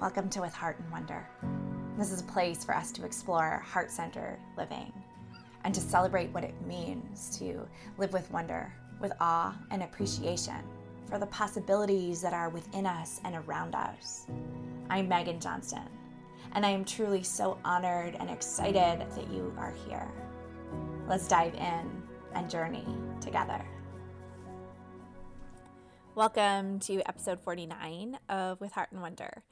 Welcome to With Heart and Wonder. This is a place for us to explore heart centered living and to celebrate what it means to live with wonder, with awe and appreciation for the possibilities that are within us and around us. I'm Megan Johnston, and I am truly so honored and excited that you are here. Let's dive in and journey together. Welcome to episode 49 of With Heart and Wonder.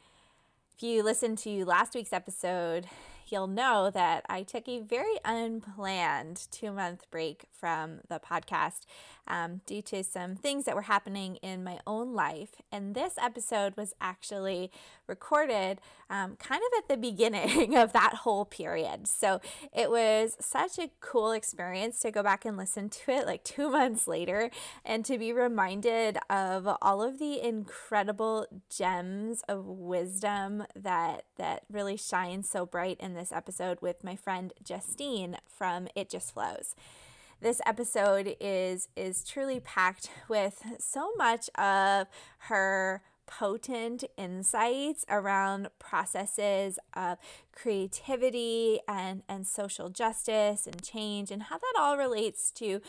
If you listened to last week's episode, you'll know that I took a very unplanned two month break from the podcast um, due to some things that were happening in my own life. And this episode was actually recorded um, kind of at the beginning of that whole period. So it was such a cool experience to go back and listen to it like two months later and to be reminded of all of the incredible gems of wisdom that that really shine so bright in this episode with my friend Justine from It Just Flows. This episode is is truly packed with so much of her potent insights around processes of creativity and, and social justice and change and how that all relates to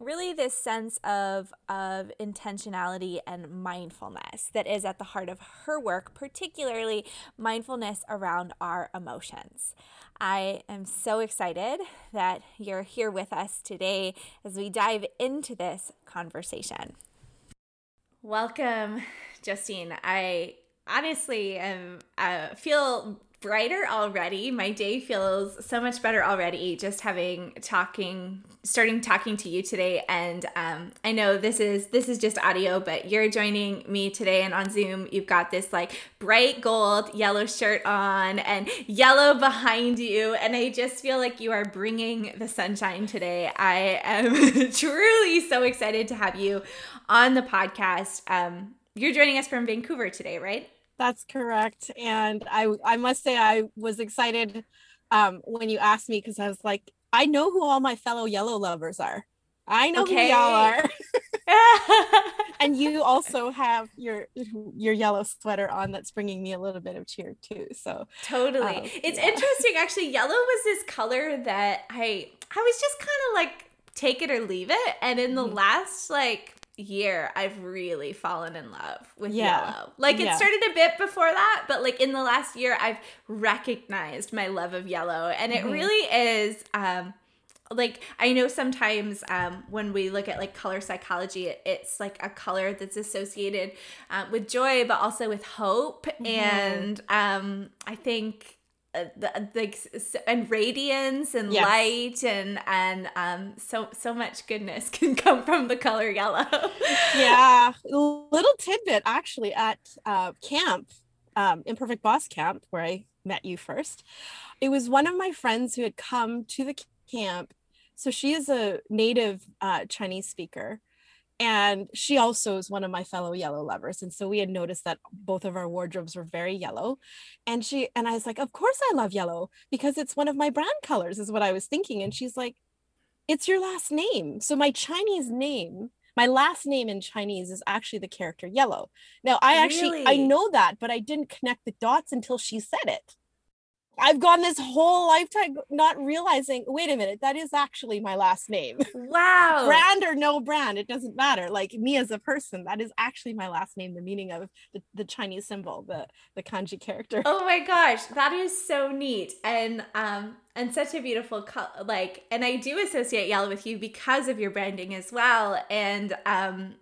really this sense of of intentionality and mindfulness that is at the heart of her work particularly mindfulness around our emotions. I am so excited that you're here with us today as we dive into this conversation welcome justine. I honestly am uh, feel brighter already. My day feels so much better already just having talking starting talking to you today and um, I know this is this is just audio but you're joining me today and on Zoom you've got this like bright gold yellow shirt on and yellow behind you and I just feel like you are bringing the sunshine today. I am truly so excited to have you on the podcast. Um, you're joining us from Vancouver today, right? That's correct. And I I must say I was excited um, when you asked me because I was like, I know who all my fellow yellow lovers are. I know okay. who y'all are. and you also have your your yellow sweater on that's bringing me a little bit of cheer too so totally um, it's yeah. interesting actually yellow was this color that i i was just kind of like take it or leave it and in the mm-hmm. last like year I've really fallen in love with yeah. yellow. Like it yeah. started a bit before that, but like in the last year I've recognized my love of yellow and it mm-hmm. really is um like I know sometimes um, when we look at like color psychology, it, it's like a color that's associated uh, with joy, but also with hope. Mm-hmm. And um, I think uh, the, like and radiance and yes. light and and um so so much goodness can come from the color yellow. Yeah. Little tidbit actually at uh, camp um imperfect boss camp where i met you first it was one of my friends who had come to the camp. So she is a native uh, chinese speaker and she also is one of my fellow yellow lovers and so we had noticed that both of our wardrobes were very yellow. And she and i was like of course i love yellow because it's one of my brand colors is what i was thinking. And she's like it's your last name. So my chinese name my last name in chinese is actually the character yellow. Now i actually really? i know that but i didn't connect the dots until she said it I've gone this whole lifetime not realizing, wait a minute, that is actually my last name. Wow. brand or no brand, it doesn't matter. Like me as a person, that is actually my last name, the meaning of the, the Chinese symbol, the, the kanji character. Oh my gosh, that is so neat. And um and such a beautiful color like and I do associate yellow with you because of your branding as well. And um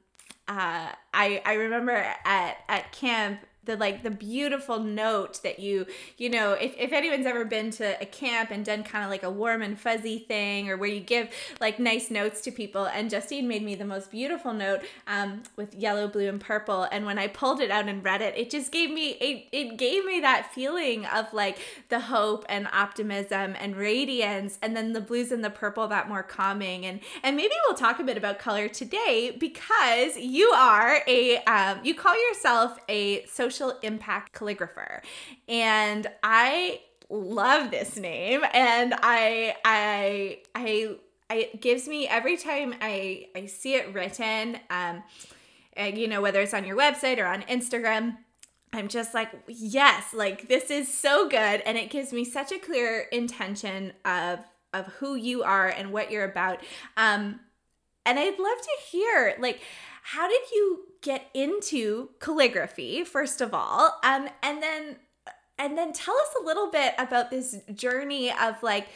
uh I I remember at at camp the like the beautiful note that you you know if, if anyone's ever been to a camp and done kind of like a warm and fuzzy thing or where you give like nice notes to people and justine made me the most beautiful note um, with yellow blue and purple and when i pulled it out and read it it just gave me it, it gave me that feeling of like the hope and optimism and radiance and then the blues and the purple that more calming and and maybe we'll talk a bit about color today because you are a um, you call yourself a social social impact calligrapher. And I love this name and I I I I, it gives me every time I I see it written um and, you know, whether it's on your website or on Instagram, I'm just like, yes, like this is so good. And it gives me such a clear intention of of who you are and what you're about. Um, and I'd love to hear, like, how did you get into calligraphy, first of all? Um, and then and then tell us a little bit about this journey of like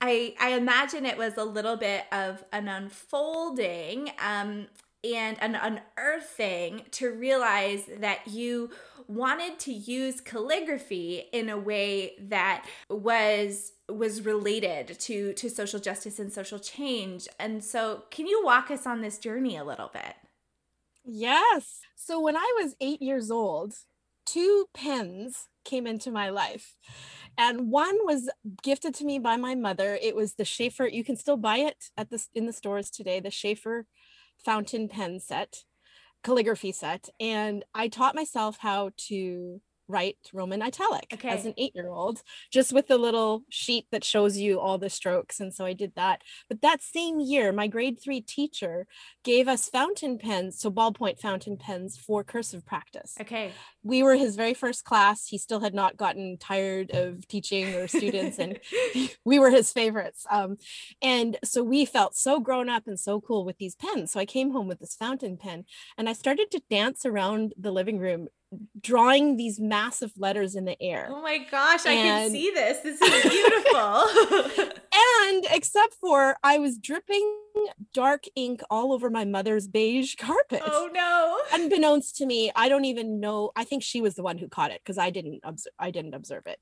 i i imagine it was a little bit of an unfolding um and an unearthing to realize that you wanted to use calligraphy in a way that was was related to to social justice and social change and so can you walk us on this journey a little bit yes. So when i was 8 years old two pens came into my life. And one was gifted to me by my mother. It was the Sheaffer. you can still buy it at the in the stores today the Sheaffer fountain pen set calligraphy set. And i taught myself how to write Roman italic okay. as an eight year old, just with the little sheet that shows you all the strokes. And so I did that. But that same year, my grade three teacher gave us fountain pens, so ballpoint fountain pens for cursive practice. Okay. We were his very first class. He still had not gotten tired of teaching or students, and we were his favorites. Um, and so we felt so grown up and so cool with these pens. So I came home with this fountain pen and I started to dance around the living room drawing these massive letters in the air. Oh my gosh, and, I can see this. This is beautiful. and except for I was dripping dark ink all over my mother's beige carpet. Oh no. Unbeknownst to me, I don't even know. I think she was the one who caught it because I didn't observe I didn't observe it.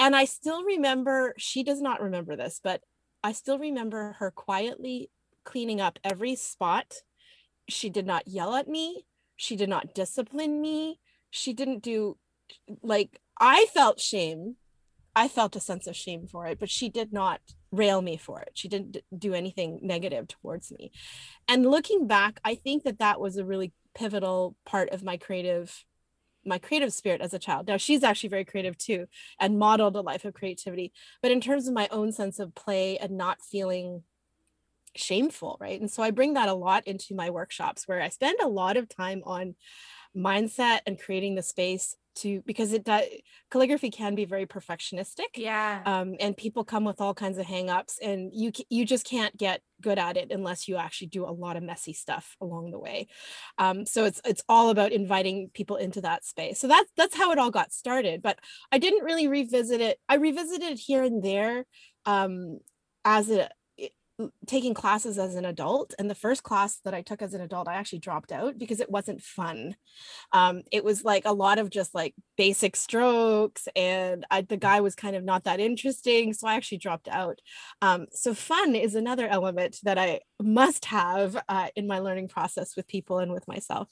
And I still remember, she does not remember this, but I still remember her quietly cleaning up every spot. She did not yell at me. She did not discipline me she didn't do like I felt shame. I felt a sense of shame for it, but she did not rail me for it. She didn't do anything negative towards me. And looking back, I think that that was a really pivotal part of my creative my creative spirit as a child. Now she's actually very creative too and modeled a life of creativity, but in terms of my own sense of play and not feeling shameful, right? And so I bring that a lot into my workshops where I spend a lot of time on mindset and creating the space to because it does calligraphy can be very perfectionistic yeah. um, and people come with all kinds of hangups and you you just can't get good at it unless you actually do a lot of messy stuff along the way. Um, so it's it's all about inviting people into that space. So that's that's how it all got started but i didn't really revisit it i revisited it here and there um, as a taking classes as an adult and the first class that i took as an adult i actually dropped out because it wasn't fun. Um, it was like a lot of just like basic strokes and I, the guy was kind of not that interesting so i actually dropped out. Um, so fun is another element that i must have uh, in my learning process with people and with myself.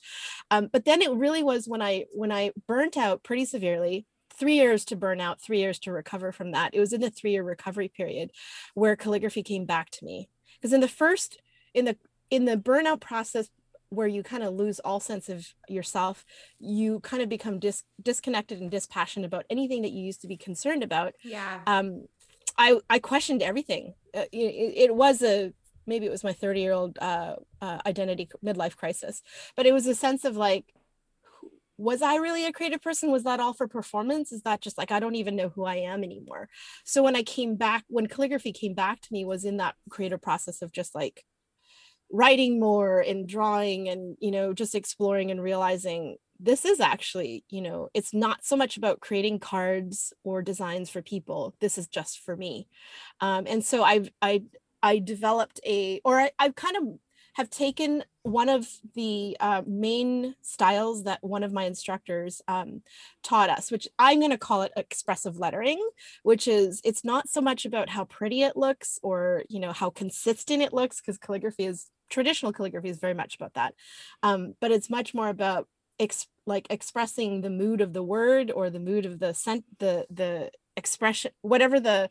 Um, but then it really was when i when i burnt out pretty severely three years to burn out, three years to recover from that. It was in the three year recovery period where calligraphy came back to me. Because in the first, in the in the burnout process where you kind of lose all sense of yourself, you kind of become dis- disconnected and dispassionate about anything that you used to be concerned about. Yeah. Um, I I questioned everything. Uh, it, it was a maybe it was my 30 year old uh, uh, identity midlife crisis, but it was a sense of like was I really a creative person? Was that all for performance? Is that just like I don't even know who I am anymore? So when I came back, when calligraphy came back to me, was in that creative process of just like writing more and drawing and you know just exploring and realizing this is actually you know it's not so much about creating cards or designs for people this is just for me um, and so i've i i developed a or I, i've kind of have taken one of the uh, main styles that one of my instructors um, taught us, which I'm going to call it expressive lettering, which is it's not so much about how pretty it looks or you know how consistent it looks, because calligraphy is traditional calligraphy is very much about that, um, but it's much more about ex- like expressing the mood of the word or the mood of the sent the the expression whatever the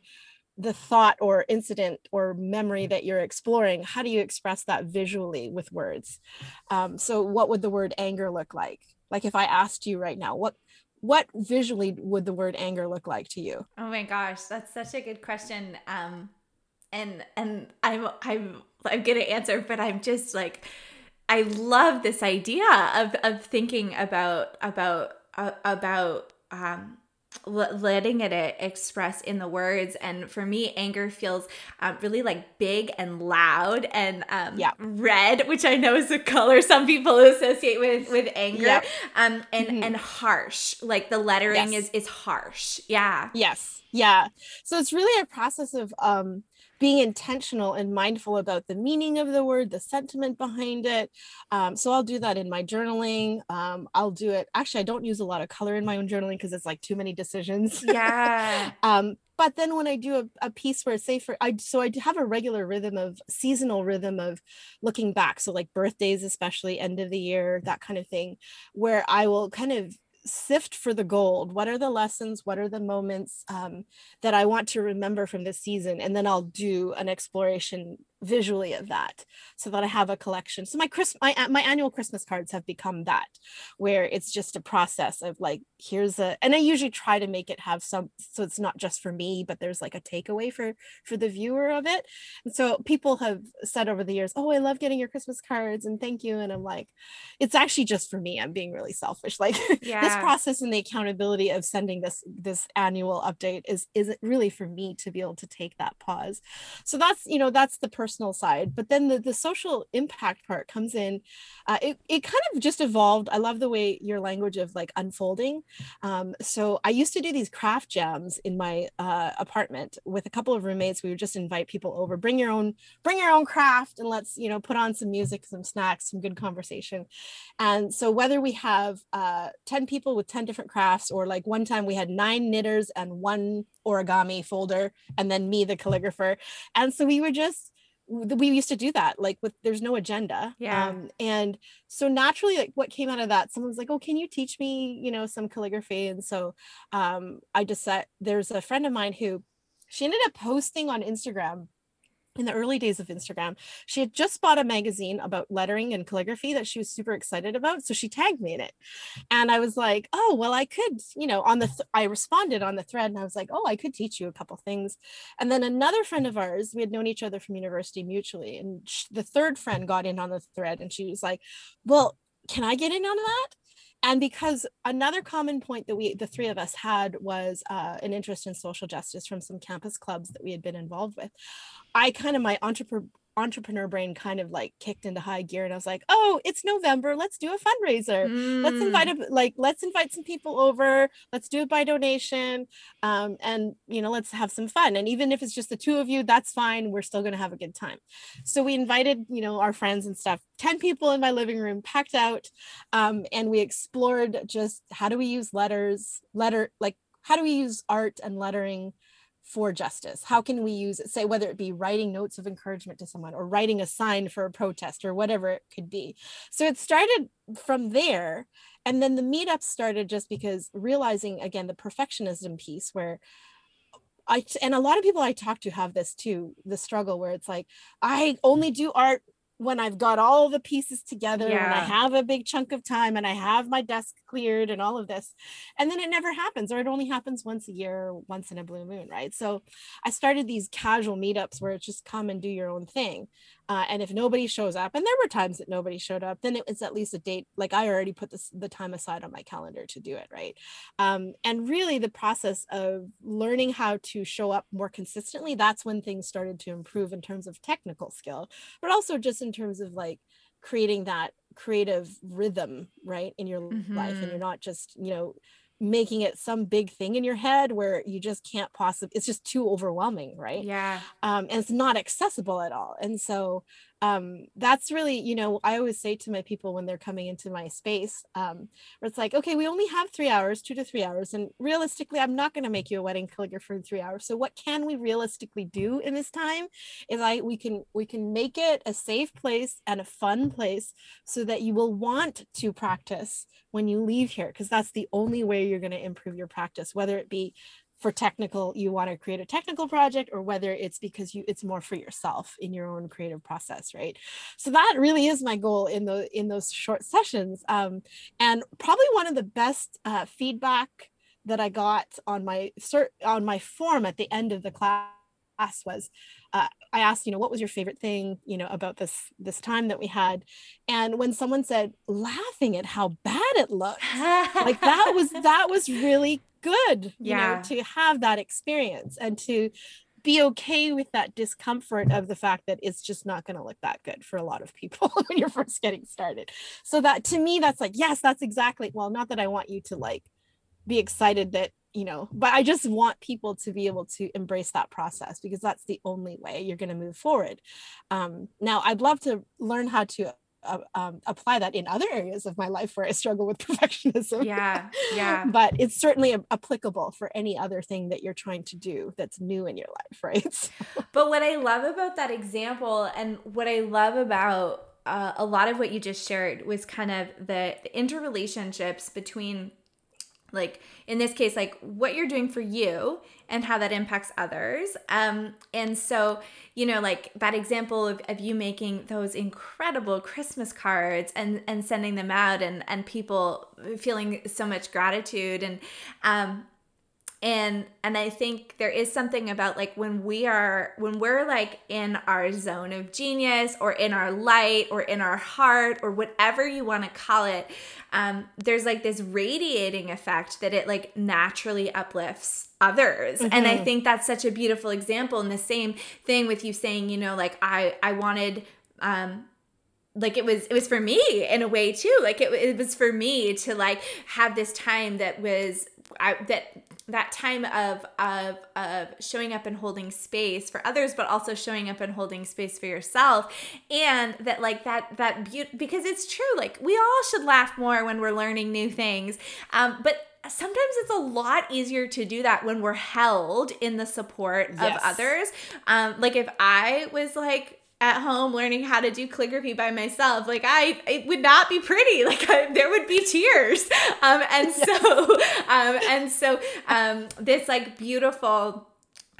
the thought or incident or memory that you're exploring how do you express that visually with words? Um, so what would the word anger look like? Like if i asked you right now what what visually would the word anger look like to you? Oh my gosh that's such a good question um and and i'm i'm i'm gonna answer but i'm just like I love this idea of of thinking about about uh, about um letting it express in the words and for me anger feels um, really like big and loud and um, yeah. red which i know is a color some people associate with with anger yeah. um, and mm-hmm. and harsh like the lettering yes. is is harsh yeah yes yeah so it's really a process of um being intentional and mindful about the meaning of the word, the sentiment behind it. Um, so I'll do that in my journaling. Um, I'll do it. Actually, I don't use a lot of color in my own journaling because it's like too many decisions. Yeah. um, but then when I do a, a piece where say for I so I have a regular rhythm of seasonal rhythm of looking back. So like birthdays, especially end of the year, that kind of thing, where I will kind of sift for the gold. What are the lessons? What are the moments um, that i want to remember from this season? And then i'll do an exploration visually of that so that I have a collection. So my Chris my uh, my annual Christmas cards have become that where it's just a process of like here's a and I usually try to make it have some so it's not just for me but there's like a takeaway for for the viewer of it. And so people have said over the years, "Oh, I love getting your Christmas cards and thank you." And I'm like it's actually just for me. I'm being really selfish. Like yeah. this process and the accountability of sending this this annual update is is really for me to be able to take that pause. So that's, you know, that's the person personal side but then the, the social impact part comes in uh, it, it kind of just evolved. I love the way your language of like unfolding. Um, so i used to do these craft jams in my uh, apartment with a couple of roommates. We would just invite people over bring your own bring your own craft and let's you know put on some music some snacks some good conversation. And so whether we have uh, 10 people with 10 different crafts or like one time we had nine knitters and one origami folder and then me the calligrapher. And so we were just we used to do that like with there's no agenda yeah. um, and so naturally like what came out of that someone's like oh can you teach me you know some calligraphy? And so um i just said there's a friend of mine who she ended up posting on instagram in the early days of Instagram, she had just bought a magazine about lettering and calligraphy that she was super excited about. So she tagged me in it. And I was like, oh, well, I could, you know, on the, th- I responded on the thread and I was like, oh, I could teach you a couple things. And then another friend of ours, we had known each other from university mutually. And sh- the third friend got in on the thread and she was like, well, can I get in on that? And because another common point that we the three of us had was uh, an interest in social justice from some campus clubs that we had been involved with i kind of my entrepreneur entrepreneur brain kind of like kicked into high gear and I was like, "Oh, it's November. Let's do a fundraiser. Mm. Let's invite a, like let's invite some people over. Let's do it by donation. Um, and you know, let's have some fun. And even if it's just the two of you, that's fine. We're still going to have a good time." So we invited, you know, our friends and stuff. 10 people in my living room packed out um, and we explored just how do we use letters, letter like how do we use art and lettering for justice? How can we use say, whether it be writing notes of encouragement to someone or writing a sign for a protest or whatever it could be? So it started from there. And then the meetups started just because realizing, again, the perfectionism piece where I, and a lot of people I talk to have this too, the struggle where it's like, I only do art when I've got all the pieces together yeah. and I have a big chunk of time and I have my desk cleared and all of this. And then it never happens, or it only happens once a year, once in a blue moon, right? So I started these casual meetups where it's just come and do your own thing. Uh, and if nobody shows up, and there were times that nobody showed up, then it was at least a date. Like I already put this, the time aside on my calendar to do it, right? Um, and really, the process of learning how to show up more consistently, that's when things started to improve in terms of technical skill, but also just in terms of like creating that creative rhythm, right, in your mm-hmm. life. And you're not just, you know, making it some big thing in your head where you just can't possibly it's just too overwhelming right? Yeah. Um and it's not accessible at all. And so um, that's really, you know, I always say to my people when they're coming into my space, um, where it's like, okay, we only have three hours, two to three hours. And realistically, I'm not going to make you a wedding calligrapher in three hours. So what can we realistically do in this time is I, we can, we can make it a safe place and a fun place so that you will want to practice when you leave here. Cause that's the only way you're going to improve your practice, whether it be for technical you want to create a technical project or whether it's because you it's more for yourself in your own creative process right? So that really is my goal in the in those short sessions um, and probably one of the best uh, feedback that i got on my cert on my form at the end of the class was, uh, I asked, you know, what was your favorite thing, you know, about this this time that we had, and when someone said laughing at how bad it looked, like that was that was really good, you yeah. know, to have that experience and to be okay with that discomfort of the fact that it's just not going to look that good for a lot of people when you're first getting started. So that to me, that's like, yes, that's exactly, well, not that I want you to like be excited that, you know, but I just want people to be able to embrace that process because that's the only way you're going to move forward. Um, now, I'd love to learn how to uh, um, apply that in other areas of my life where I struggle with perfectionism. Yeah, yeah. but it's certainly applicable for any other thing that you're trying to do that's new in your life, right? So. But what I love about that example and what I love about uh, a lot of what you just shared was kind of the, the interrelationships between like in this case like what you're doing for you and how that impacts others. Um and so you know like that example of, of you making those incredible christmas cards and and sending them out and and people feeling so much gratitude and um and and i think there is something about like when we are when we're like in our zone of genius or in our light or in our heart or whatever you want to call it um there's like this radiating effect that it like naturally uplifts others mm-hmm. and i mm-hmm. think that's such a beautiful example and the same thing with you saying you know like i i wanted um like it was it was for me in a way too like it, it was for me to like have this time that was I, that that time of of of showing up and holding space for others but also showing up and holding space for yourself. And that like that that beauty because it's true like we all should laugh more when we're learning new things. Um but sometimes it's a lot easier to do that when we're held in the support yes. of others. Um like if i was like at home learning how to do calligraphy by myself like i it would not be pretty. Like I, there would be tears. Um and so um and so um this like beautiful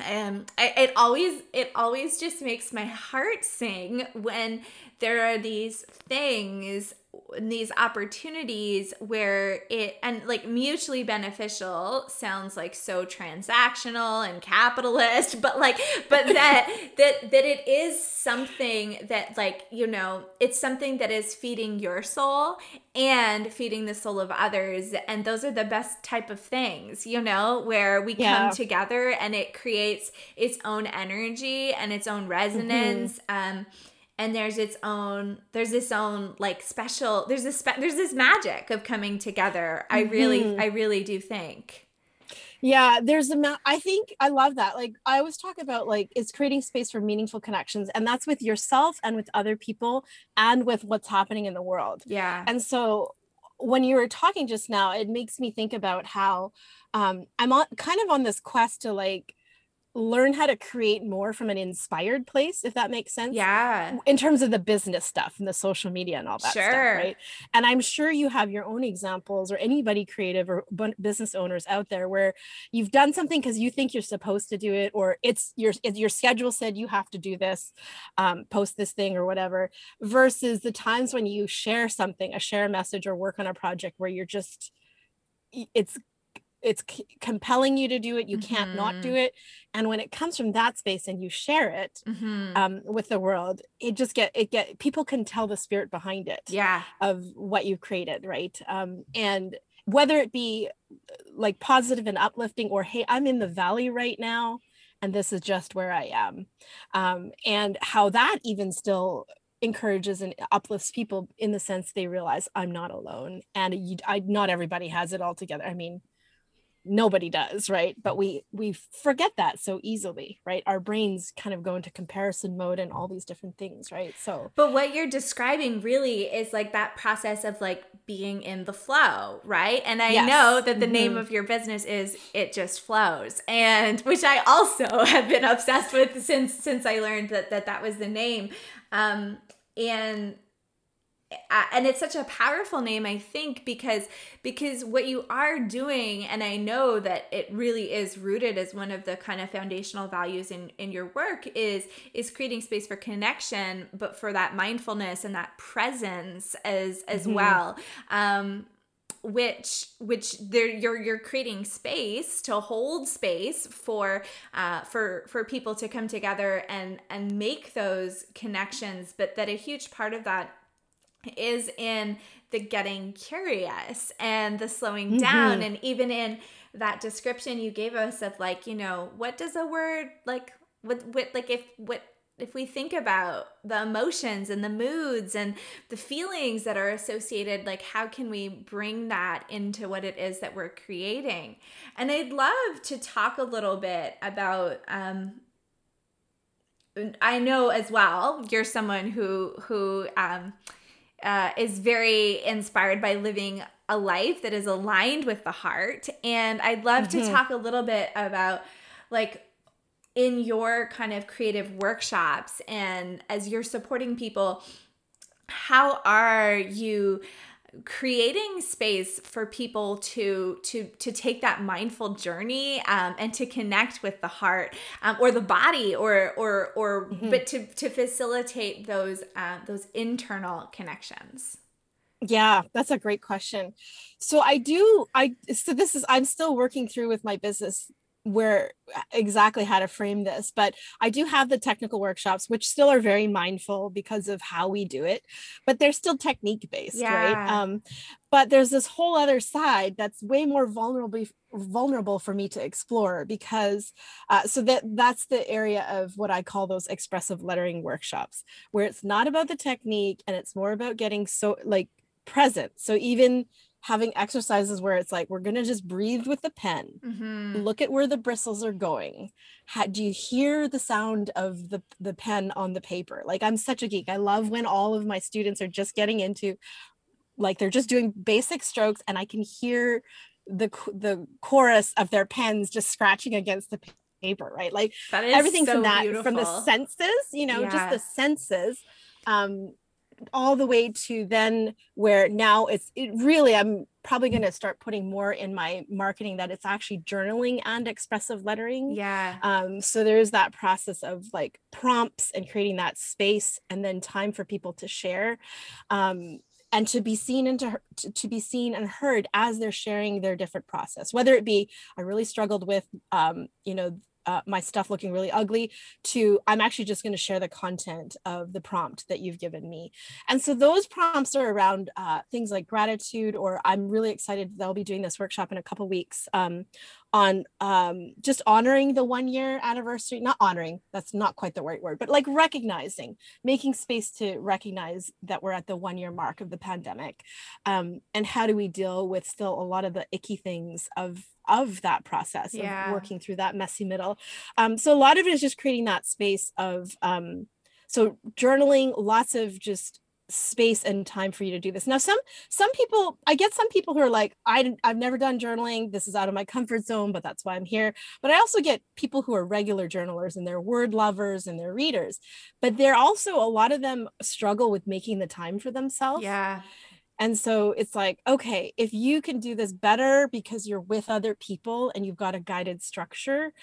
um it, it always it always just makes my heart sing when there are these things these opportunities where it and like mutually beneficial sounds like so transactional and capitalist but like but that that that it is something that like you know it's something that is feeding your soul and feeding the soul of others and those are the best type of things you know where we yeah. come together and it creates its own energy and its own resonance mm-hmm. um and there's its own there's this own like special there's this spe- there's this magic of coming together i really mm-hmm. i really do think. Yeah there's a ma- i think i love that like i always talk about like it's creating space for meaningful connections and that's with yourself and with other people and with what's happening in the world. Yeah. And so when you were talking just now it makes me think about how um i'm on kind of on this quest to like learn how to create more from an inspired place if that makes sense yeah in terms of the business stuff and the social media and all that sure. stuff right and i'm sure you have your own examples or anybody creative or business owners out there where you've done something because you think you're supposed to do it or it's your your schedule said you have to do this um, post this thing or whatever versus the times when you share something a share message or work on a project where you're just it's it's c- compelling you to do it you mm-hmm. can't not do mm-hmm. it and when it comes from that space and you share it mm-hmm. um, with the world it just get it get people can tell the spirit behind it yeah of what you've created right um, and whether it be like positive and uplifting or hey i'm in the valley right now and this is just where i am um, and how that even still encourages and uplifts people in the sense they realize i'm not alone and you, I, not everybody has it all together i mean nobody does right? But we we forget that so easily right? Our brains kind of go into comparison mode and all these different things right? So but what you're describing really is like that process of like being in the flow right? And i yes. know that the mm-hmm. name of your business is it just flows and which i also have been obsessed with since since i learned that that, that was the name. Um and and it's such a powerful name i think because because what you are doing and i know that it really is rooted as one of the kind of foundational values in in your work is is creating space for connection but for that mindfulness and that presence as as mm-hmm. well um which which there you're you're creating space to hold space for uh, for for people to come together and and make those connections but that a huge part of that is in the getting curious and the slowing mm-hmm. down and even in that description you gave us of like you know what does a word like what what like if what if we think about the emotions and the moods and the feelings that are associated, like how can we bring that into what it is that we're creating? And I'd love to talk a little bit about. Um, I know as well you're someone who who um, uh, is very inspired by living a life that is aligned with the heart, and I'd love mm-hmm. to talk a little bit about like in your kind of creative workshops and as you're supporting people, how are you creating space for people to to to take that mindful journey um, and to connect with the heart um, or the body or or or mm-hmm. but to to facilitate those uh, those internal connections yeah that's a great question so i do i so this is i'm still working through with my business where exactly how to frame this but i do have the technical workshops which still are very mindful because of how we do it but they're still technique based yeah. right um but there's this whole other side that's way more vulnerable vulnerable for me to explore because uh, so that that's the area of what i call those expressive lettering workshops where it's not about the technique and it's more about getting so like present so even having exercises where it's like we're going to just breathe with the pen mm-hmm. look at where the bristles are going How, do you hear the sound of the the pen on the paper like i'm such a geek i love when all of my students are just getting into like they're just doing basic strokes and i can hear the the chorus of their pens just scratching against the paper right like everything so from that beautiful. from the senses you know yeah. just the senses um all the way to then where now it's it really i'm probably going to start putting more in my marketing that it's actually journaling and expressive lettering. Yeah. Um so there's that process of like prompts and creating that space and then time for people to share um and to be seen and to, to, to, be seen and heard as they're sharing their different process whether it be i really struggled with um, you know uh, my stuff looking really ugly to i'm actually just going to share the content of the prompt that you've given me. And so those prompts are around uh, things like gratitude or i'm really excited that i'll be doing this workshop in a couple weeks. Um, on um, just honoring the one year anniversary not honoring that's not quite the right word but like recognizing making space to recognize that we're at the one year mark of the pandemic um, and how do we deal with still a lot of the icky things of of that process yeah. of working through that messy middle um, so a lot of it is just creating that space of um, so journaling lots of just space and time for you to do this. Now some some people i get some people who are like I, i've never done journaling. This is out of my comfort zone but that's why i'm here. But i also get people who are regular journalers and they're word lovers and they're readers but they're also a lot of them struggle with making the time for themselves. Yeah. And so it's like, okay, if you can do this better because you're with other people and you've got a guided structure,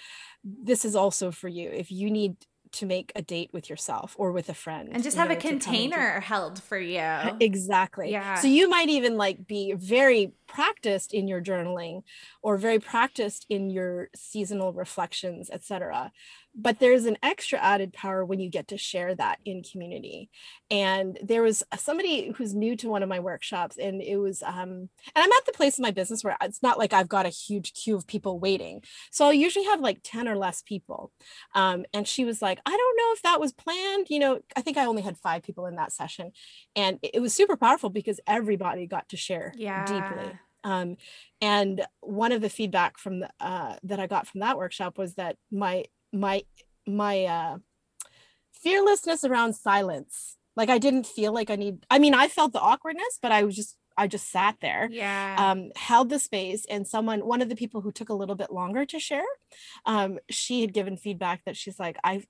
this is also for you. If you need to make a date with yourself or with a friend and just have know, a container held for you. Exactly. Yeah. so you might even like be very practiced in your journaling or very practiced in your seasonal reflections etc but there's an extra added power when you get to share that in community. And there was somebody who's new to one of my workshops and it was um and i'm at the place in my business where it's not like i've got a huge queue of people waiting. So i'll usually have like 10 or less people. Um and she was like i don't know if that was planned. You know i think i only had five people in that session. And it was super powerful because everybody got to share yeah. deeply um, and one of the feedback from the, uh, that I got from that workshop was that my my my uh, fearlessness around silence, like I didn't feel like I need. I mean, I felt the awkwardness, but I was just I just sat there, yeah, um, held the space, and someone, one of the people who took a little bit longer to share, um, she had given feedback that she's like, I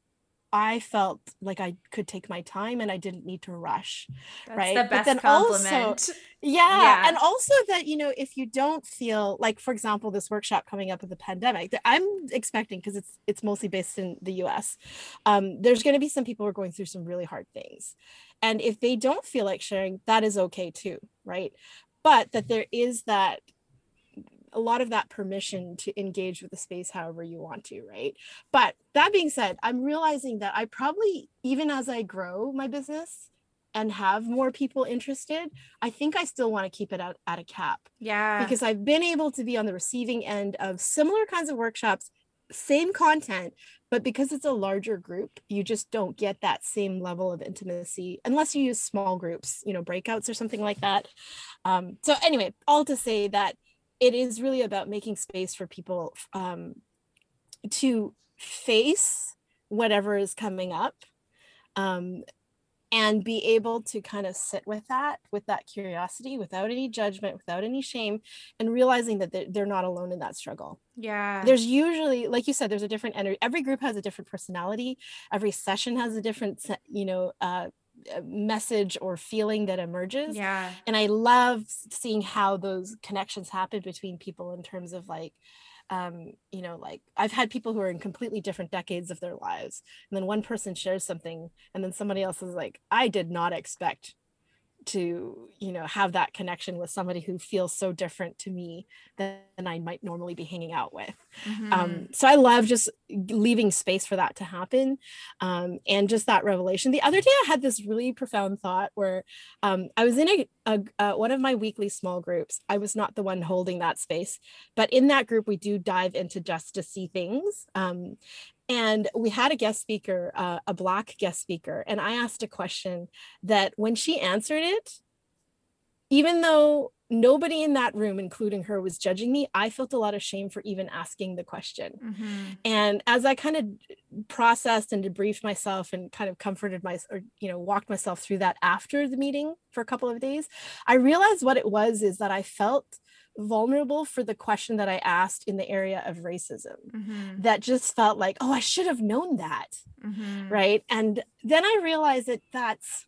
I felt like I could take my time and I didn't need to rush. That's right. The best but then compliment. Also, yeah, yeah. And also that, you know, if you don't feel like, for example, this workshop coming up with the pandemic, that I'm expecting because it's it's mostly based in the US. Um, there's gonna be some people who are going through some really hard things. And if they don't feel like sharing, that is okay too, right? but that there is that a lot of that permission to engage with the space however you want to right? But that being said i'm realizing that i probably even as i grow my business and have more people interested i think i still want to keep it at, at a cap. Yeah. Because i've been able to be on the receiving end of similar kinds of workshops same content but because it's a larger group you just don't get that same level of intimacy unless you use small groups you know breakouts or something like that. Um, so anyway all to say that it is really about making space for people um, to face whatever is coming up um, and be able to kind of sit with that with that curiosity without any judgment without any shame and realizing that they're, they're not alone in that struggle. Yeah. There's usually like you said there's a different energy every group has a different personality. Every session has a different you know uh, message or feeling that emerges yeah. and i love seeing how those connections happen between people in terms of like um, you know, like I've had people who are in completely different decades of their lives, and then one person shares something, and then somebody else is like, I did not expect to you know have that connection with somebody who feels so different to me than i might normally be hanging out with. Mm-hmm. um, so i love just leaving space for that to happen um, and just that revelation. The other day i had this really profound thought where um, i was in a, a uh, one of my weekly small groups. I was not the one holding that space but in that group we do dive into just to see things um, and we had a guest speaker uh, a black guest speaker and i asked a question that when she answered it even though nobody in that room including her was judging me i felt a lot of shame for even asking the question mm-hmm. and as i kind of processed and debriefed myself and kind of comforted myself or you know walked myself through that after the meeting for a couple of days i realized what it was is that i felt vulnerable for the question that I asked in the area of racism mm-hmm. that just felt like, oh, I should have known that. Mm-hmm. Right. And then I realized that that's,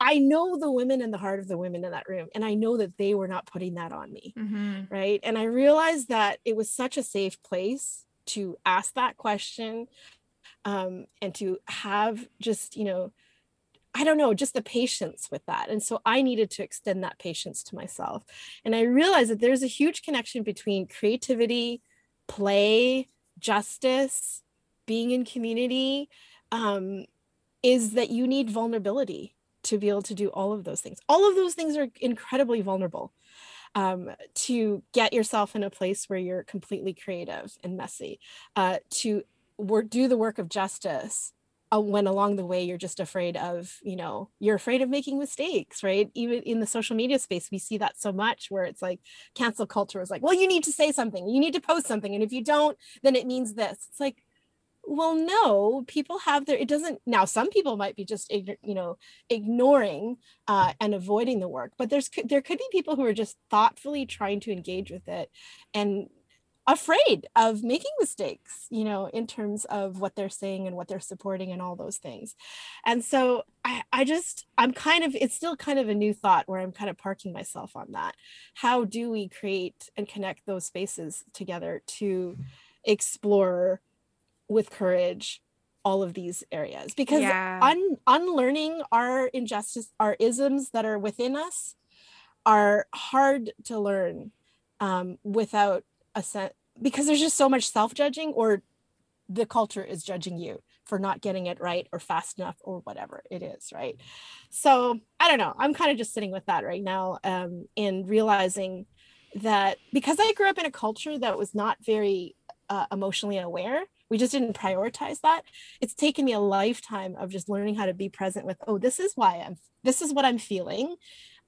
I know the women in the heart of the women in that room, and I know that they were not putting that on me. Mm-hmm. Right. And I realized that it was such a safe place to ask that question um, and to have just, you know, I don't know, just the patience with that. And so I needed to extend that patience to myself. And I realized that there's a huge connection between creativity, play, justice, being in community, um, is that you need vulnerability to be able to do all of those things. All of those things are incredibly vulnerable. Um, to get yourself in a place where you're completely creative and messy, uh, to work, do the work of justice when along the way you're just afraid of you know you're afraid of making mistakes right? Even in the social media space we see that so much where it's like cancel culture is like well you need to say something. You need to post something. And if you don't then it means this. It's like well no people have their it doesn't now some people might be just you know ignoring uh, and avoiding the work but there's there could be people who are just thoughtfully trying to engage with it and afraid of making mistakes, you know, in terms of what they're saying and what they're supporting and all those things. And so I, I just, I'm kind of, it's still kind of a new thought where I'm kind of parking myself on that. How do we create and connect those spaces together to explore with courage all of these areas? Because yeah. un, unlearning our injustice, our isms that are within us are hard to learn um, without a sense because there's just so much self-judging or the culture is judging you for not getting it right or fast enough or whatever it is right? So i don't know. I'm kind of just sitting with that right now um, and realizing that because i grew up in a culture that was not very uh, emotionally aware we just didn't prioritize that. It's taken me a lifetime of just learning how to be present with oh this is why i'm this is what i'm feeling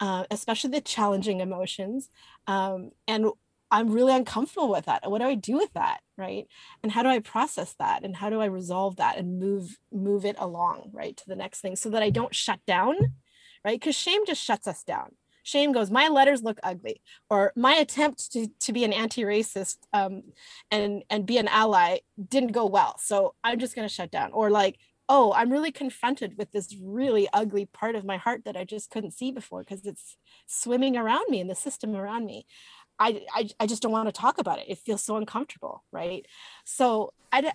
uh, especially the challenging emotions um, and I'm really uncomfortable with that. What do I do with that? Right. And how do I process that? And how do I resolve that and move move it along, right, to the next thing so that I don't shut down, right? Because shame just shuts us down. Shame goes, my letters look ugly, or my attempt to, to be an anti-racist um, and and be an ally didn't go well. So I'm just gonna shut down. Or like, oh, I'm really confronted with this really ugly part of my heart that I just couldn't see before because it's swimming around me in the system around me. I, I, I just don't want to talk about it. It feels so uncomfortable, right? So I,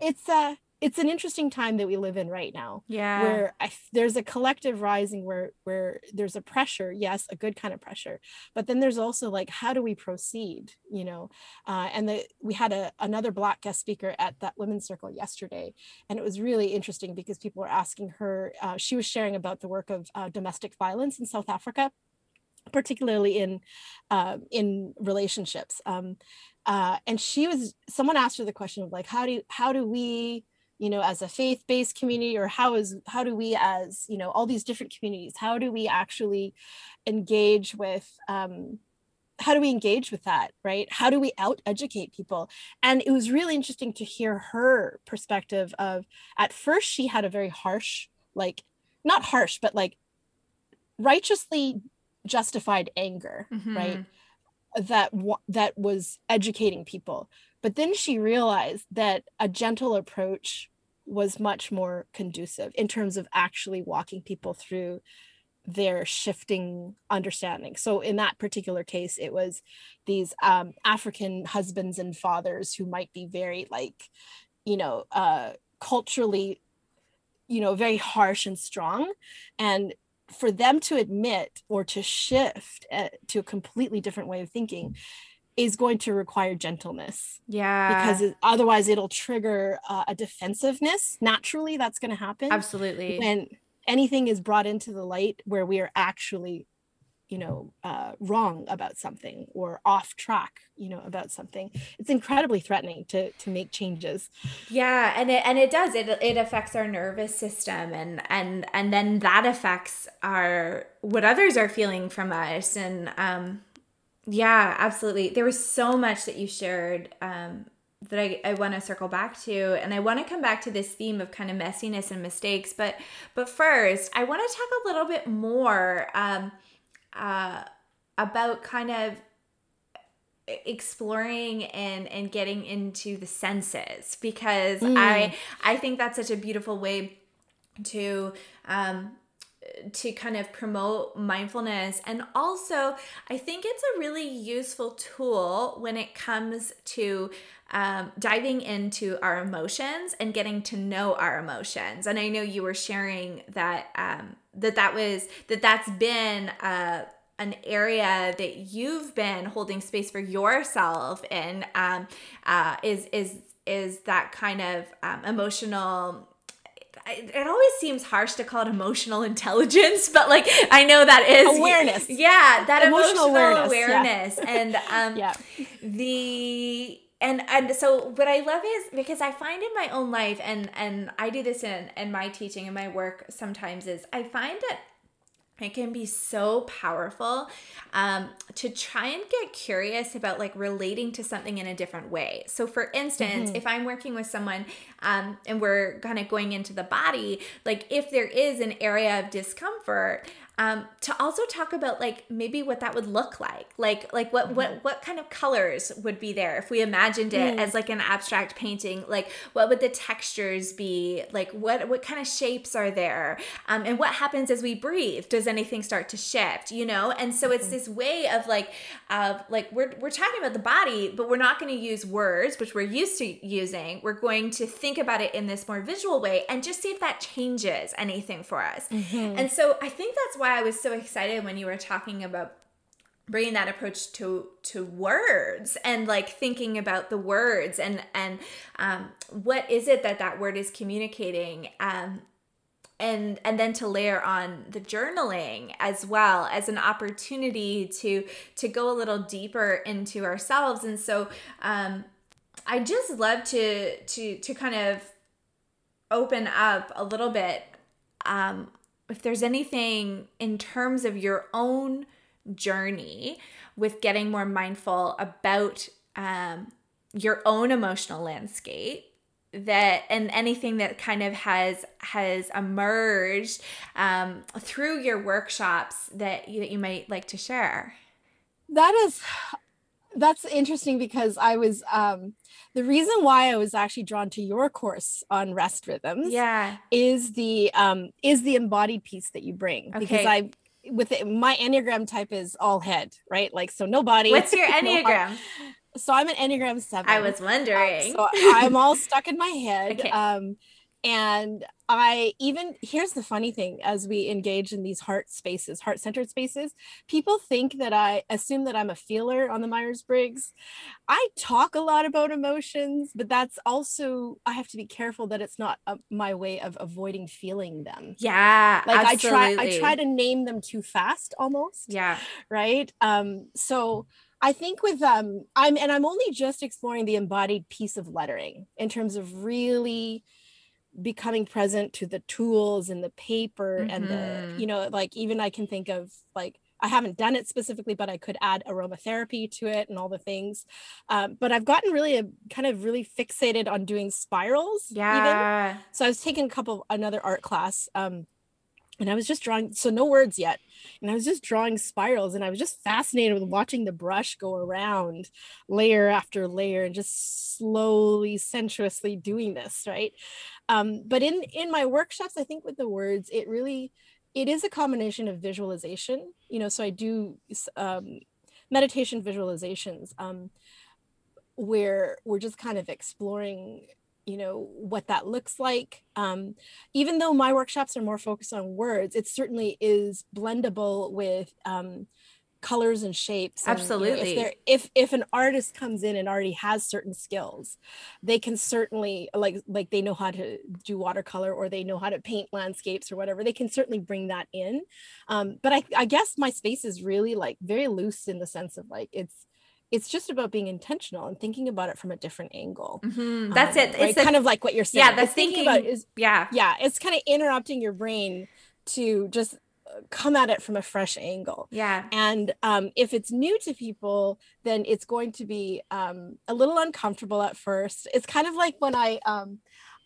it's a, it's an interesting time that we live in right now yeah where I, there's a collective rising where where there's a pressure yes a good kind of pressure but then there's also like how do we proceed you know uh, and the, we had a, another black guest speaker at that women's circle yesterday and it was really interesting because people were asking her uh, she was sharing about the work of uh, domestic violence in south africa particularly in uh, in relationships um, uh, and she was someone asked her the question of like how do how do we you know as a faith-based community or how is how do we as you know all these different communities how do we actually engage with um, how do we engage with that right? How do we out educate people? And it was really interesting to hear her perspective of at first she had a very harsh like not harsh but like righteously justified anger mm-hmm. right that that was educating people but then she realized that a gentle approach was much more conducive in terms of actually walking people through their shifting understanding. So in that particular case, it was these um, African husbands and fathers who might be very like, you know, uh, culturally, you know, very harsh and strong, and for them to admit or to shift uh, to a completely different way of thinking is going to require gentleness. Yeah. Because otherwise it'll trigger uh, a defensiveness. Naturally, that's going to happen. Absolutely. When anything is brought into the light where we are actually, you know, uh, wrong about something or off track, you know, about something, it's incredibly threatening to to make changes. Yeah, and it and it does. It it affects our nervous system, and and and then that affects our what others are feeling from us, and um yeah, absolutely. There was so much that you shared um, that I, I want to circle back to, and I want to come back to this theme of kind of messiness and mistakes. But but first, I want to talk a little bit more um, uh, about kind of exploring and and getting into the senses because mm. I I think that's such a beautiful way to um, to kind of promote mindfulness. And also, I think it's a really useful tool when it comes to um, diving into our emotions and getting to know our emotions. And I know you were sharing that um, that that was that that's been uh, an area that you've been holding space for yourself and um, uh, is is is that kind of um, emotional it always seems harsh to call it emotional intelligence, but like I know that is awareness. Yeah, that emotional, emotional awareness, awareness. Yeah. and um, yeah. the and and so what I love is because I find in my own life and and I do this in in my teaching and my work sometimes is I find that it can be so powerful um, to try and get curious about like relating to something in a different way. So, for instance, mm-hmm. if I'm working with someone um, and we're kind of going into the body, like if there is an area of discomfort, um, to also talk about like maybe what that would look like like like what what mm-hmm. what kind of colors would be there if we imagined it mm. as like an abstract painting like what would the textures be like what what kind of shapes are there um, and what happens as we breathe does anything start to shift you know and so it's mm-hmm. this way of like of like we're we're talking about the body but we're not going to use words which we're used to using we're going to think about it in this more visual way and just see if that changes anything for us mm-hmm. and so i think that's why I was so excited when you were talking about bringing that approach to to words and like thinking about the words and and um, what is it that that word is communicating um, and and then to layer on the journaling as well as an opportunity to to go a little deeper into ourselves. And so um, I just love to to to kind of open up a little bit um, if there's anything in terms of your own journey with getting more mindful about um, your own emotional landscape that and anything that kind of has has emerged um, through your workshops that you, that you might like to share? That is that's interesting because i was um the reason why I was actually drawn to your course on rest rhythms yeah. is the um is the embodied piece that you bring. Okay. because I with it, my enneagram type is all head right? Like so no body what's your enneagram? No so I'm an enneagram seven. I was wondering. Um, so I'm all stuck in my head. Okay. um and I even here's the funny thing as we engage in these heart spaces, heart centered spaces, people think that I assume that I'm a feeler on the Myers Briggs. I talk a lot about emotions, but that's also, I have to be careful that it's not a, my way of avoiding feeling them. Yeah. Like absolutely. I try, I try to name them too fast almost. Yeah. Right. Um, so, I think with um I'm and I'm only just exploring the embodied piece of lettering in terms of really becoming present to the tools and the paper mm-hmm. and the mm-hmm. you know like even i can think of like i haven't done it specifically but i could add aromatherapy to it and all the things um, but i've gotten really a, kind of really fixated on doing spirals yeah even. so i was taking a couple another art class um, and I was just drawing, so no words yet. And I was just drawing spirals, and I was just fascinated with watching the brush go around layer after layer and just slowly, sensuously doing this, right? Um, but in in my workshops, I think with the words, it really it is a combination of visualization, you know. So I do um, meditation visualizations um, where we're just kind of exploring you know what that looks like. Um, even though my workshops are more focused on words it certainly is blendable with um, colors and shapes and, absolutely you know, if, if if an artist comes in and already has certain skills they can certainly like like they know how to do watercolor or they know how to paint landscapes or whatever they can certainly bring that in. Um, but I, I guess my space is really like very loose in the sense of like it's it's just about being intentional and thinking about it from a different angle. Mm-hmm. That's um, it. It's right? kind of like what you're saying. Yeah, that's thinking, thinking about is yeah, yeah. It's kind of interrupting your brain to just uh, come at it from a fresh angle. Yeah. And um, if it's new to people, then it's going to be um, a little uncomfortable at first. It's kind of like when I um,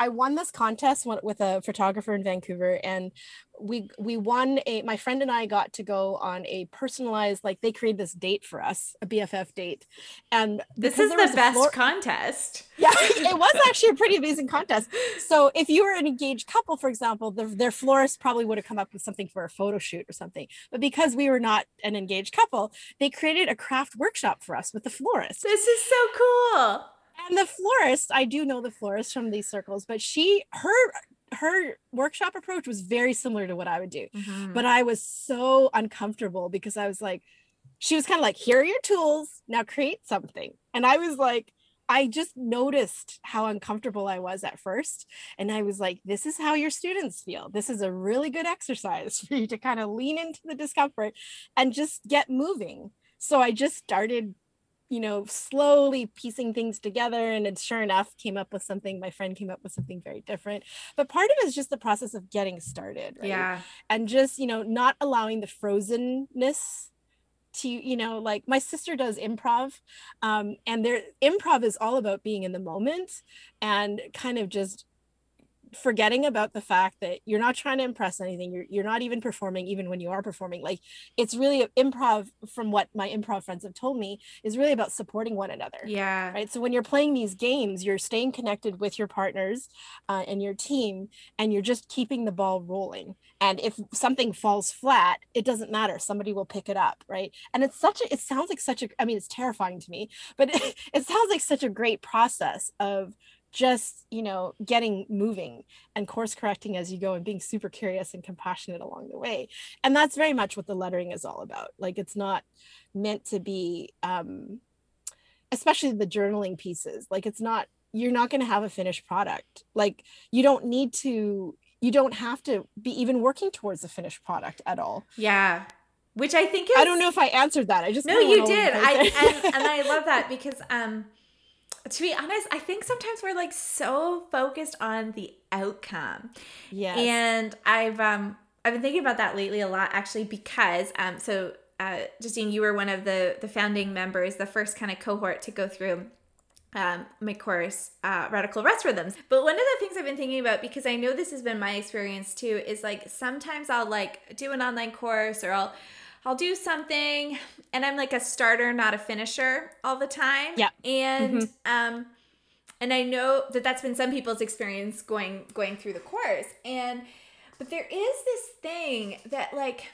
I won this contest with a photographer in Vancouver, and we we won a. My friend and I got to go on a personalized, like they created this date for us, a BFF date, and this is the best floor- contest. Yeah, it was actually a pretty amazing contest. So if you were an engaged couple, for example, the, their florist probably would have come up with something for a photo shoot or something. But because we were not an engaged couple, they created a craft workshop for us with the florist. This is so cool and the florist i do know the florist from these circles but she her her workshop approach was very similar to what i would do. Mm-hmm. but i was so uncomfortable because i was like she was kind of like here are your tools now create something. And i was like i just noticed how uncomfortable i was at first. And i was like this is how your students feel. This is a really good exercise for you to kind of lean into the discomfort and just get moving. So i just started you know, slowly piecing things together. And it sure enough came up with something. My friend came up with something very different. But part of it is just the process of getting started. Right? Yeah. And just, you know, not allowing the frozenness to you know like my sister does improv um, and their improv is all about being in the moment and kind of just forgetting about the fact that you're not trying to impress anything you're, you're not even performing even when you are performing like it's really improv from what my improv friends have told me is really about supporting one another yeah. right? So when you're playing these games you're staying connected with your partners uh, and your team and you're just keeping the ball rolling. And if something falls flat it doesn't matter somebody will pick it up right? And it's such a it sounds like such a i mean it's terrifying to me but it, it sounds like such a great process of just you know getting moving and course correcting as you go and being super curious and compassionate along the way. And that's very much what the lettering is all about. Like it's not meant to be um especially the journaling pieces. Like it's not you're not going to have a finished product. Like you don't need to you don't have to be even working towards a finished product at all. Yeah. Which i think is, i don't know if i answered that. I just no you did. i and, and i love that because um to be honest, I think sometimes we're like so focused on the outcome. Yeah. And I've um I've been thinking about that lately a lot actually because um so uh Justine, you were one of the the founding members, the first kind of cohort to go through um, my course, uh, Radical Rest Rhythms. But one of the things I've been thinking about, because I know this has been my experience too, is like sometimes I'll like do an online course or I'll I'll do something and I'm like a starter, not a finisher all the time. Yeah. And mm-hmm. um and I know that that's been some people's experience going going through the course. And but there is this thing that like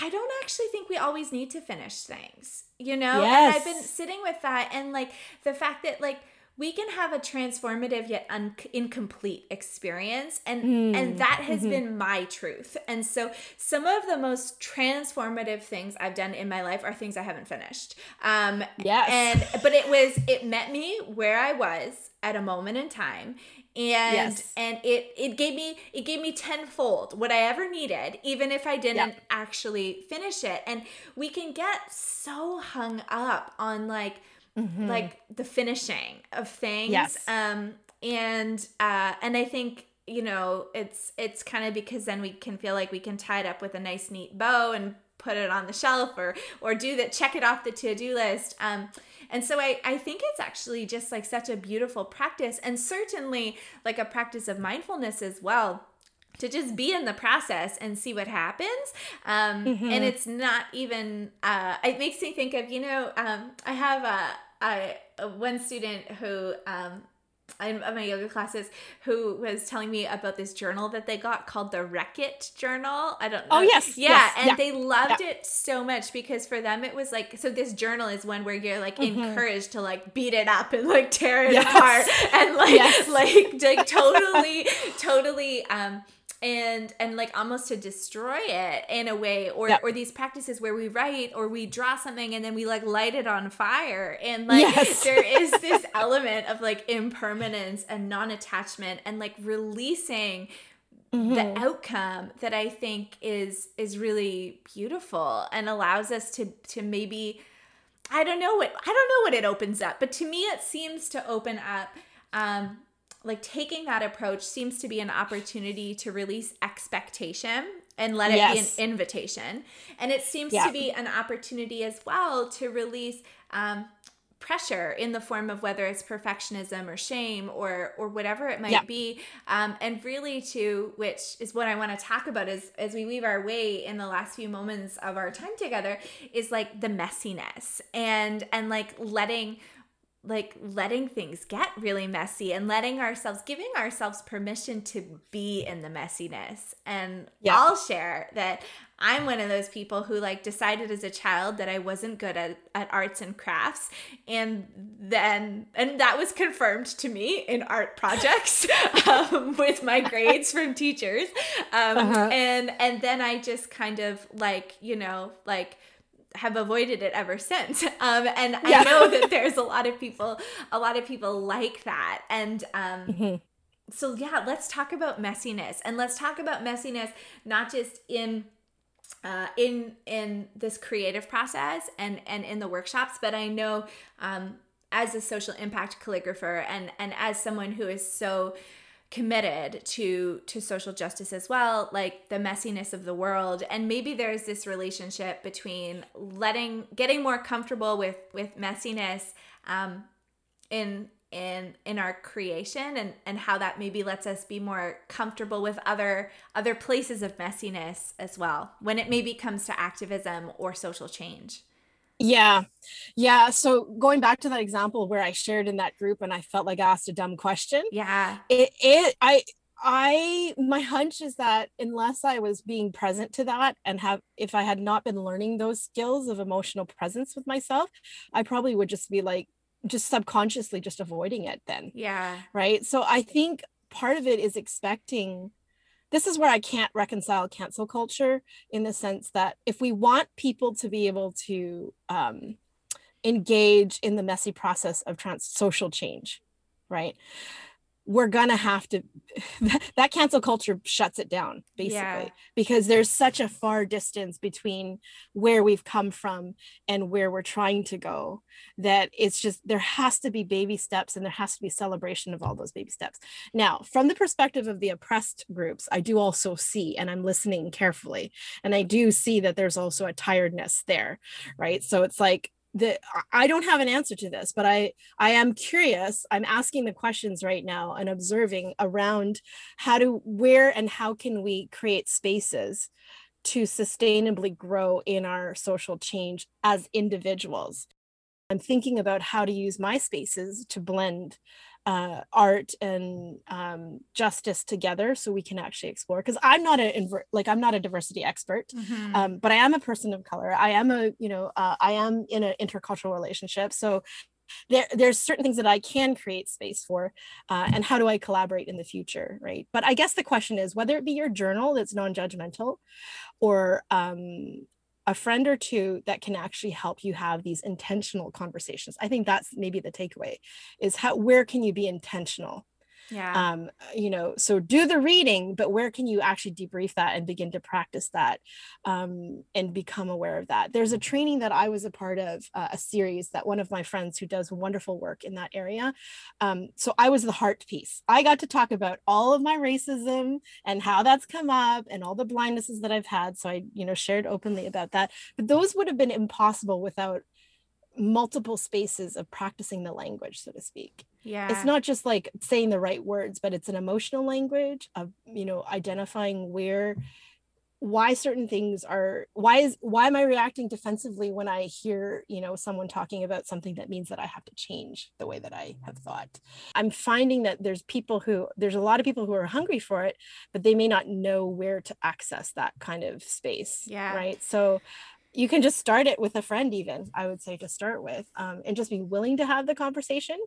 I don't actually think we always need to finish things, you know? Yes. And I've been sitting with that and like the fact that like we can have a transformative yet un- incomplete experience and mm, and that has mm-hmm. been my truth and so some of the most transformative things i've done in my life are things i haven't finished um yes and but it was it met me where i was at a moment in time and yes. and it it gave me it gave me tenfold what I ever needed, even if I didn't yep. actually finish it. And we can get so hung up on like mm-hmm. like the finishing of things. Yes. Um and uh and I think you know it's it's kind of because then we can feel like we can tie it up with a nice neat bow and put it on the shelf or or do that check it off the to-do list um and so I, I think it's actually just like such a beautiful practice and certainly like a practice of mindfulness as well to just be in the process and see what happens um, mm-hmm. and it's not even uh, it makes me think of you know um, i have a, a one student who um, in my yoga classes who was telling me about this journal that they got called the Wreck It Journal. I don't oh, know. Oh yes, yeah, yes, and yeah, they loved yeah. it so much because for them it was like so. This journal is one where you're like mm-hmm. encouraged to like beat it up and like tear it yes. apart and like yes. like like totally totally um and and like almost to destroy it in a way or or these practices where we write or we draw something and then we like light it on fire and like yes. there is this element of like impermanence and non-attachment and like releasing mm-hmm. the outcome that i think is is really beautiful and allows us to to maybe i don't know what i don't know what it opens up but to me it seems to open up um like taking that approach seems to be an opportunity to release expectation and let it yes. be an invitation. And it seems yeah. to be an opportunity as well to release um, pressure in the form of whether it's perfectionism or shame or or whatever it might yeah. be um, and really to which is what i want to talk about as as we weave our way in the last few moments of our time together is like the messiness and and like letting like letting things get really messy and letting ourselves giving ourselves permission to be in the messiness and yeah. i'll share that i'm one of those people who like decided as a child that i wasn't good at, at arts and crafts and then and that was confirmed to me in art projects um, with my grades from teachers um, uh-huh. and and then i just kind of like you know like have avoided it ever since. Um, and yeah. I know that there's a lot of people, a lot of people like that. And um, mm-hmm. so, yeah, let's talk about messiness, and let's talk about messiness not just in uh, in in this creative process and and in the workshops, but I know um, as a social impact calligrapher and and as someone who is so committed to to social justice as well like the messiness of the world. And maybe there's this relationship between letting getting more comfortable with with messiness um in in in our creation and and how that maybe lets us be more comfortable with other other places of messiness as well when it maybe comes to activism or social change yeah. Yeah. So going back to that example where I shared in that group and I felt like I asked a dumb question. Yeah. It, it I I my hunch is that unless I was being present to that and have if I had not been learning those skills of emotional presence with myself, I probably would just be like just subconsciously just avoiding it then. Yeah. Right. So I think part of it is expecting this is where I can't reconcile cancel culture in the sense that if we want people to be able to um, engage in the messy process of trans social change, right? We're gonna have to that cancel culture shuts it down basically yeah. because there's such a far distance between where we've come from and where we're trying to go that it's just there has to be baby steps and there has to be celebration of all those baby steps now from the perspective of the oppressed groups i do also see and i'm listening carefully and i do see that there's also a tiredness there right so it's like i don't have an answer to this but i i am curious i'm asking the questions right now and observing around how to where and how can we create spaces to sustainably grow in our social change as individuals? I'm thinking about how to use my spaces to blend uh, art and um, justice together so we can actually explore because i'm not a inver- like i'm not a diversity expert mm-hmm. um, but i am a person of color i am a you know uh, i am in an intercultural relationship so there there's certain things that I can create space for, uh, and how do I collaborate in the future, right? But I guess the question is whether it be your journal that's non-judgmental, or um, a friend or two that can actually help you have these intentional conversations. I think that's maybe the takeaway is how where can you be intentional yeah. Um you know so do the reading but where can you actually debrief that and begin to practice that um and become aware of that? There's a training that i was a part of uh, a series that one of my friends who does wonderful work in that area um so i was the heart piece. I got to talk about all of my racism and how that's come up and all the blindnesses that i've had so i you know shared openly about that. But those would have been impossible without multiple spaces of practicing the language so to speak. Yeah. it's not just like saying the right words but it's an emotional language of you know identifying where why certain things are why is why am i reacting defensively when i hear you know someone talking about something that means that i have to change the way that i have thought. I'm finding that there's people who there's a lot of people who are hungry for it but they may not know where to access that kind of space yeah. right? So you can just start it with a friend even i would say to start with um, and just be willing to have the conversation.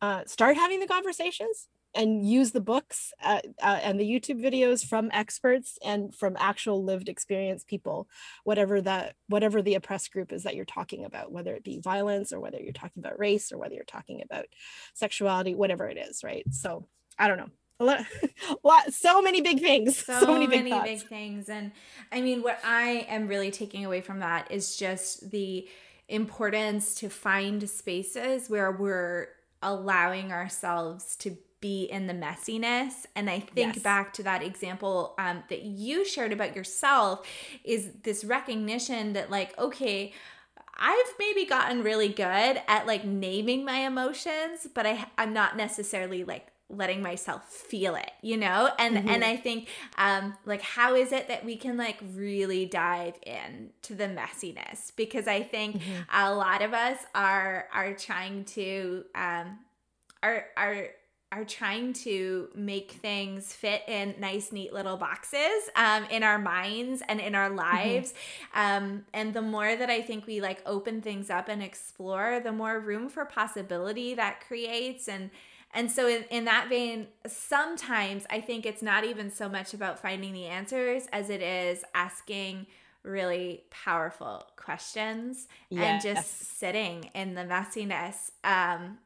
Uh, start having the conversations and use the books uh, uh, and the youtube videos from experts and from actual lived experience people whatever that whatever the oppressed group is that you're talking about whether it be violence or whether you're talking about race or whether you're talking about sexuality whatever it is right? So i don't know lot, a lot so many big things so, so many, big, many big things and i mean what i am really taking away from that is just the importance to find spaces where we're allowing ourselves to be in the messiness and i think yes. back to that example um, that you shared about yourself is this recognition that like okay I've maybe gotten really good at like naming my emotions, but I I'm not necessarily like letting myself feel it you know and mm-hmm. and i think um like how is it that we can like really dive in to the messiness because i think mm-hmm. a lot of us are are trying to um are are are trying to make things fit in nice neat little boxes um, in our minds and in our mm-hmm. lives mm-hmm. um, and the more that i think we like open things up and explore the more room for possibility that creates and and so, in, in that vein, sometimes I think it's not even so much about finding the answers as it is asking really powerful questions yes. and just sitting in the messiness. Um,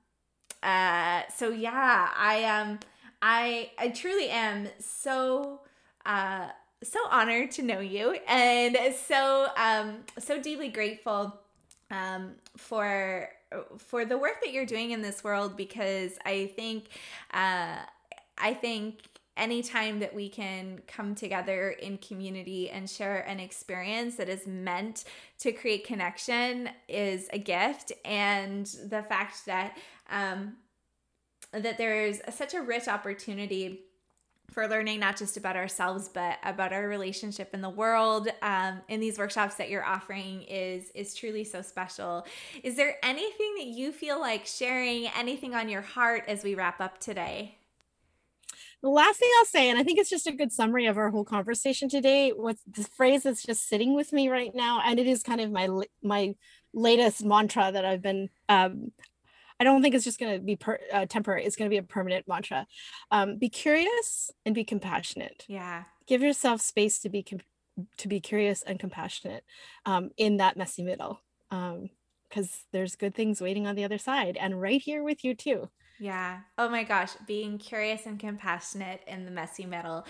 uh, so yeah, I um, I I truly am so uh so honored to know you and so um so deeply grateful um for for the work that you're doing in this world because I think uh, I think anytime that we can come together in community and share an experience that is meant to create connection is a gift. And the fact that um, that there's such a rich opportunity for learning not just about ourselves but about our relationship in the world um, in these workshops that you're offering is is truly so special. Is there anything that you feel like sharing anything on your heart as we wrap up today? The last thing I'll say, and I think it's just a good summary of our whole conversation today, what's the phrase that's just sitting with me right now, and it is kind of my my latest mantra that I've been um, I don't think it's just going to be per, uh, temporary. It's going to be a permanent mantra. Um, be curious and be compassionate. Yeah. Give yourself space to be com- to be curious and compassionate um, in that messy middle, because um, there's good things waiting on the other side, and right here with you too. Yeah. Oh my gosh, being curious and compassionate in the messy middle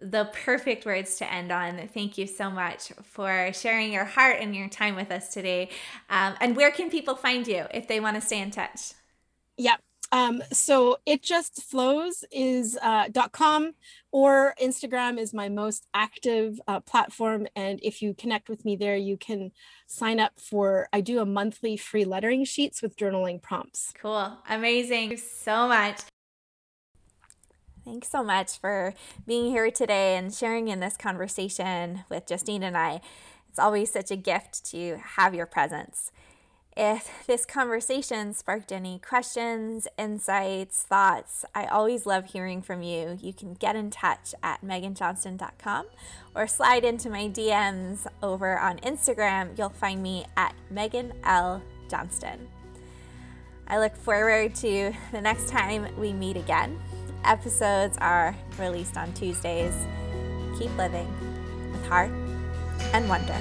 the perfect words to end on. Thank you so much for sharing your heart and your time with us today. Um, and where can people find you if they want to stay in touch? Yep. Um, so it just flows is uh, .com or Instagram is my most active uh, platform. And if you connect with me there, you can sign up for, I do a monthly free lettering sheets with journaling prompts. Cool. Amazing. so much. Thanks so much for being here today and sharing in this conversation with Justine and I. It's always such a gift to have your presence. If this conversation sparked any questions, insights, thoughts, I always love hearing from you. You can get in touch at meganjohnston.com or slide into my DMs over on Instagram. You'll find me at Megan L. Johnston. I look forward to the next time we meet again. Episodes are released on Tuesdays. Keep living with heart and wonder.